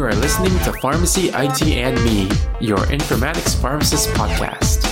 You are listening to Pharmacy IT and Me, your informatics pharmacist podcast.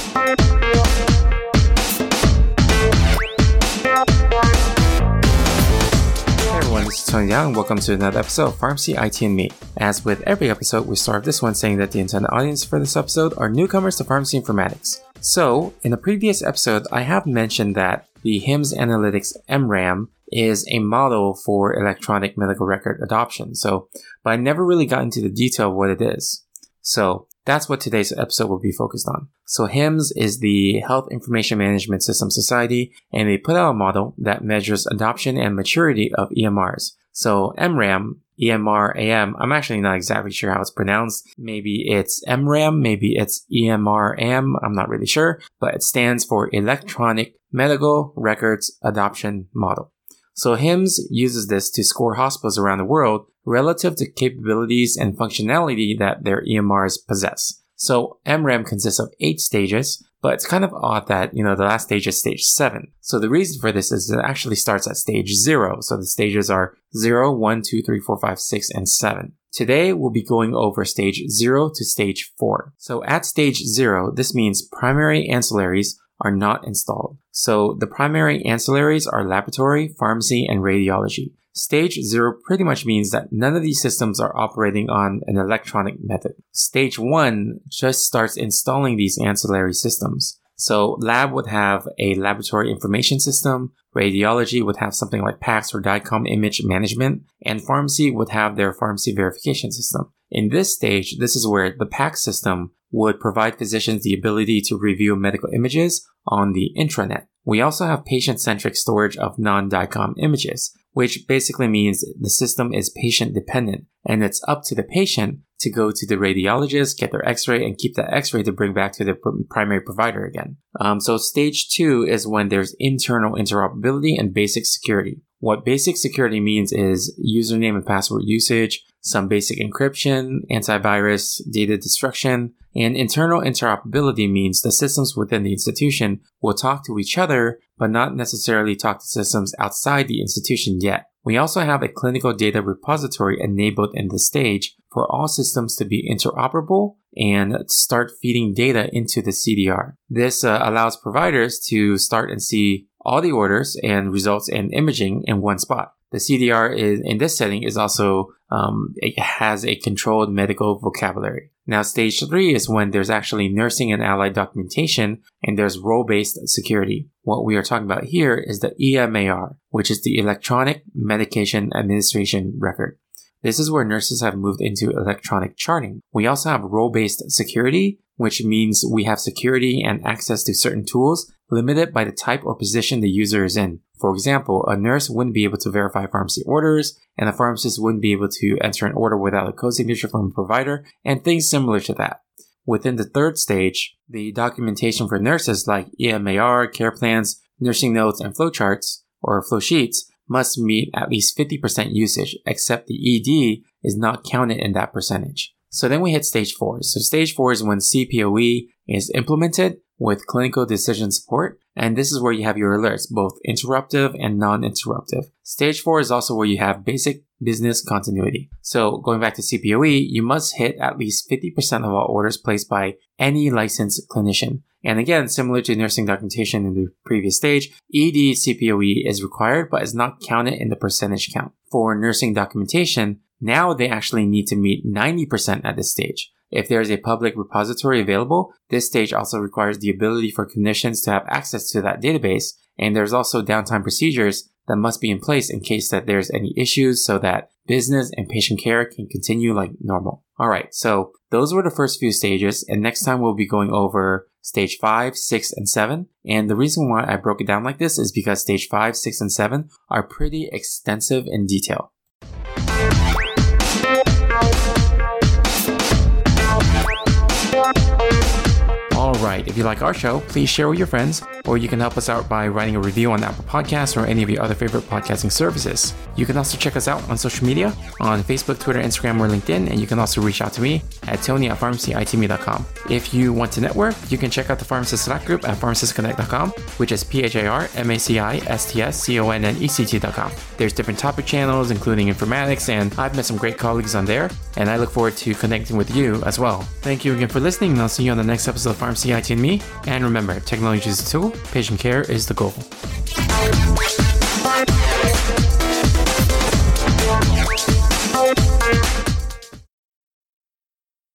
Hey everyone, is Tony Young. Welcome to another episode of Pharmacy IT and Me. As with every episode, we start this one saying that the intended audience for this episode are newcomers to pharmacy informatics. So, in a previous episode, I have mentioned that the HIMSS Analytics EMRAM is a model for electronic medical record adoption. So, but I never really got into the detail of what it is. So that's what today's episode will be focused on. So HIMSS is the Health Information Management System Society, and they put out a model that measures adoption and maturity of EMRs. So EMRAM, EMR, AM, I'm actually not exactly sure how it's pronounced. Maybe it's EMRAM, maybe it's EMR, AM, I'm not really sure, but it stands for Electronic Medical Records Adoption Model. So HIMSS uses this to score hospitals around the world relative to capabilities and functionality that their EMRs possess. So EMRAM consists of eight stages, but it's kind of odd that, you know, the last stage is stage seven. So the reason for this is it actually starts at stage zero. So the stages are zero, one, two, three, four, five, six, and seven. Today, we'll be going over stage 0 to stage 4. So at stage 0, this means primary ancillaries are not installed. So the primary ancillaries are laboratory, pharmacy, and radiology. Stage 0 pretty much means that none of these systems are operating on an electronic method. Stage 1 just starts installing these ancillary systems. So lab would have a laboratory information system, radiology would have something like PACS or DICOM image management, and pharmacy would have their pharmacy verification system. In this stage, this is where the PACS system would provide physicians the ability to review medical images on the intranet. We also have patient-centric storage of non-DICOM images, which basically means the system is patient dependent and it's up to the patient to go to the radiologist, get their x-ray and keep that x-ray to bring back to the pr- primary provider again. Um, so stage two is when there's internal interoperability and basic security. What basic security means is username and password usage, some basic encryption, antivirus, data destruction, and internal interoperability means the systems within the institution will talk to each other, but not necessarily talk to systems outside the institution yet. We also have a clinical data repository enabled in this stage for all systems to be interoperable and start feeding data into the CDR. This uh, allows providers to start and see all the orders and results and imaging in one spot. The CDR is, in this setting is also um, it has a controlled medical vocabulary. Now, stage three is when there's actually nursing and allied documentation and there's role-based security. What we are talking about here is the EMAR, which is the Electronic Medication Administration Record. This is where nurses have moved into electronic charting. We also have role-based security, which means we have security and access to certain tools limited by the type or position the user is in. For example, a nurse wouldn't be able to verify pharmacy orders, and a pharmacist wouldn't be able to enter an order without a code signature from a provider, and things similar to that. Within the third stage, the documentation for nurses like EMAR, care plans, nursing notes, and flowcharts, or flow sheets, must meet at least 50% usage, except the ED is not counted in that percentage. So then we hit stage four. So stage four is when CPOE is implemented with clinical decision support. And this is where you have your alerts, both interruptive and non-interruptive. Stage four is also where you have basic business continuity. So going back to CPOE, you must hit at least 50% of all orders placed by any licensed clinician. And again, similar to nursing documentation in the previous stage, ED CPOE is required, but is not counted in the percentage count. For nursing documentation, now they actually need to meet 90% at this stage. If there is a public repository available, this stage also requires the ability for clinicians to have access to that database, and there's also downtime procedures that must be in place in case that there's any issues so that business and patient care can continue like normal. Alright, so those were the first few stages, and next time we'll be going over stage 5, 6, and 7. And the reason why I broke it down like this is because stage 5, 6, and 7 are pretty extensive in detail. Alright, if you like our show, please share with your friends, or you can help us out by writing a review on Apple Podcasts or any of your other favorite podcasting services. You can also check us out on social media on Facebook, Twitter, Instagram, or LinkedIn, and you can also reach out to me at tony at pharmacyitme.com. If you want to network, you can check out the Pharmacist Slack group at pharmacistsconnect.com, which is P H A R M A C I S T S C O N N E C T.com. There's different topic channels, including informatics, and I've met some great colleagues on there, and I look forward to connecting with you as well. Thank you again for listening, and I'll see you on the next episode of Pharmacy IT and Me. And remember, technology is a tool, patient care is the goal.